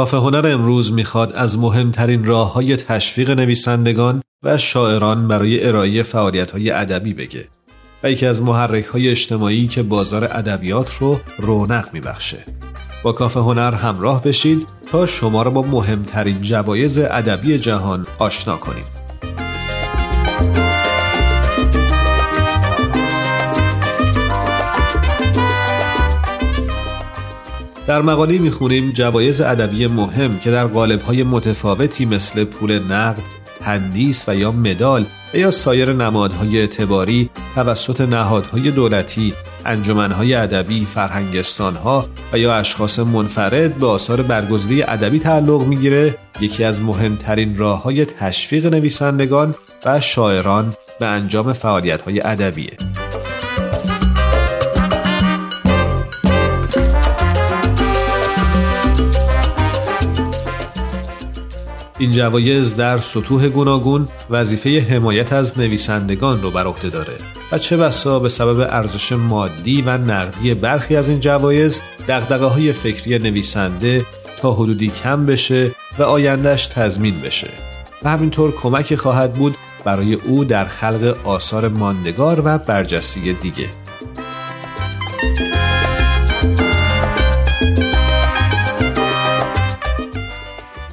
کافه هنر امروز می‌خواد از مهمترین راه های تشویق نویسندگان و شاعران برای ارائه فعالیت های ادبی بگه و یکی از محرک های اجتماعی که بازار ادبیات رو رونق میبخشه. با کافه هنر همراه بشید تا شما را با مهمترین جوایز ادبی جهان آشنا کنیم. در مقاله می‌خونیم جوایز ادبی مهم که در قالب‌های متفاوتی مثل پول نقد، تندیس و یا مدال و یا سایر نمادهای اعتباری توسط نهادهای دولتی، انجمنهای ادبی، فرهنگستانها و یا اشخاص منفرد به آثار برگزیده ادبی تعلق می‌گیره یکی از مهمترین راه های تشویق نویسندگان و شاعران به انجام فعالیت‌های ادبیه. این جوایز در سطوح گوناگون وظیفه حمایت از نویسندگان رو بر عهده داره. و چه بسا به سبب ارزش مادی و نقدی برخی از این جوایز دقدقه های فکری نویسنده تا حدودی کم بشه و آیندهش تضمین بشه. و همینطور کمکی خواهد بود برای او در خلق آثار ماندگار و برجسته دیگه.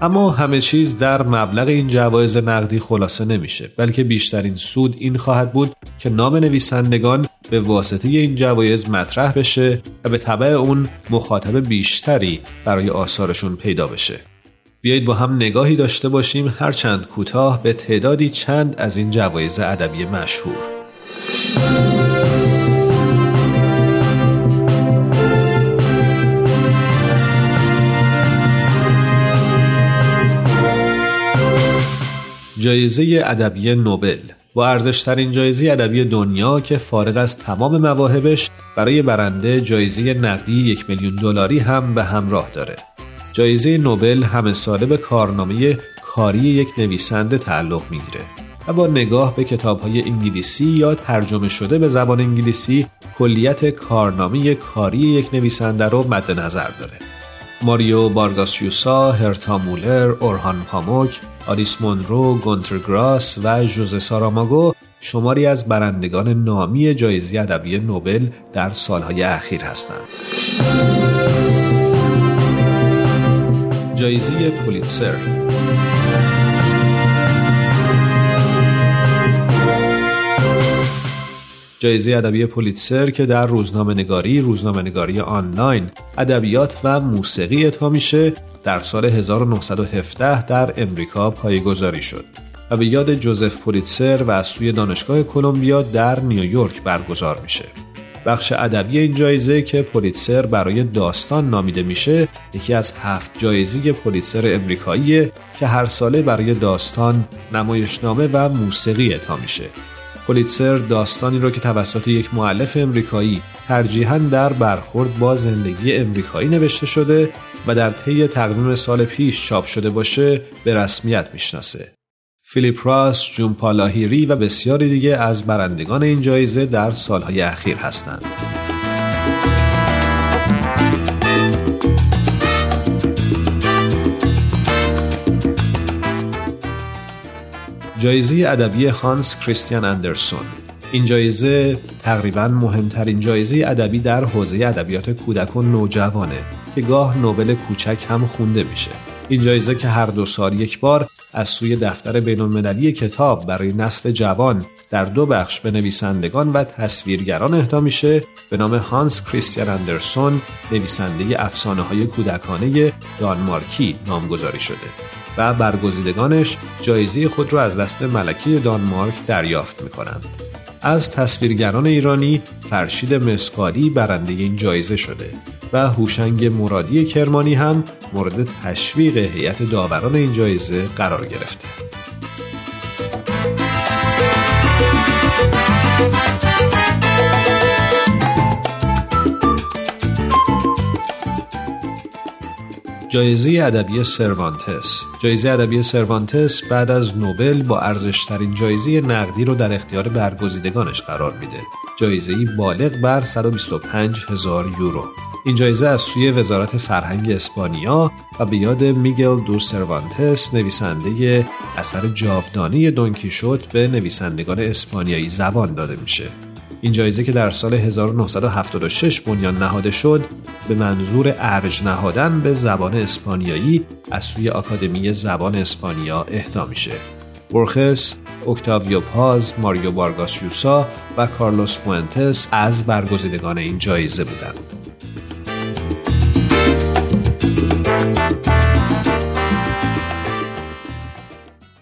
اما همه چیز در مبلغ این جوایز نقدی خلاصه نمیشه بلکه بیشترین سود این خواهد بود که نام نویسندگان به واسطه این جوایز مطرح بشه و به طبع اون مخاطب بیشتری برای آثارشون پیدا بشه. بیایید با هم نگاهی داشته باشیم هرچند کوتاه به تعدادی چند از این جوایز ادبی مشهور. جایزه ادبی نوبل با ارزشترین جایزه ادبی دنیا که فارغ از تمام مواهبش برای برنده جایزه نقدی یک میلیون دلاری هم به همراه داره. جایزه نوبل همه ساله به کارنامه کاری یک نویسنده تعلق می‌گیره و با نگاه به کتاب های انگلیسی یا ترجمه شده به زبان انگلیسی کلیت کارنامه کاری یک نویسنده رو مد نظر داره. ماریو بارگاسیوسا، هرتا مولر، اورهان پاموک، آلیس مونرو، گونتر گراس و جوزه ساراماگو شماری از برندگان نامی جایزه ادبی نوبل در سالهای اخیر هستند. جایزه پولیتسر جایزه ادبی پولیتسر که در روزنامه نگاری، روزنامه نگاری آنلاین، ادبیات و موسیقی اعطا میشه در سال 1917 در امریکا پایگذاری شد و به یاد جوزف پولیتسر و از سوی دانشگاه کلمبیا در نیویورک برگزار میشه. بخش ادبی این جایزه که پولیتسر برای داستان نامیده میشه یکی از هفت جایزه پولیتسر امریکاییه که هر ساله برای داستان، نمایشنامه و موسیقی اعطا میشه. پولیتسر داستانی را که توسط یک معلف امریکایی ترجیحاً در برخورد با زندگی امریکایی نوشته شده و در طی تقویم سال پیش چاپ شده باشه به رسمیت می‌شناسه. فیلیپ راس، جون پالاهیری و بسیاری دیگه از برندگان این جایزه در سالهای اخیر هستند. جایزه ادبی هانس کریستیان اندرسون. این جایزه تقریبا مهمترین جایزه ادبی در حوزه ادبیات کودک و نوجوانه که گاه نوبل کوچک هم خونده میشه. این جایزه که هر دو سال یک بار از سوی دفتر بین المللی کتاب برای نسل جوان در دو بخش به نویسندگان و تصویرگران اهدا میشه به نام هانس کریستیان اندرسون نویسنده افسانه های کودکانه دانمارکی نامگذاری شده. و برگزیدگانش جایزه خود را از دست ملکه دانمارک دریافت می کنند. از تصویرگران ایرانی فرشید مسقالی برنده این جایزه شده و هوشنگ مرادی کرمانی هم مورد تشویق هیئت داوران این جایزه قرار گرفته. جایزه ادبی سروانتس. جایزه ادبی سروانتس بعد از نوبل با ارزشترین جایزه نقدی رو در اختیار برگزیدگانش قرار میده. جایزه بالغ بر 125 هزار یورو. این جایزه از سوی وزارت فرهنگ اسپانیا و به یاد میگل دو سروانتس نویسنده اثر جاودانی دونکی شد به نویسندگان اسپانیایی زبان داده میشه. این جایزه که در سال 1976 بنیان نهاده شد به منظور ارج نهادن به زبان اسپانیایی از سوی آکادمی زبان اسپانیا اهدا میشه. برخس، اکتاویو پاز، ماریو بارگاس یوسا و کارلوس فوئنتس از برگزیدگان این جایزه بودند.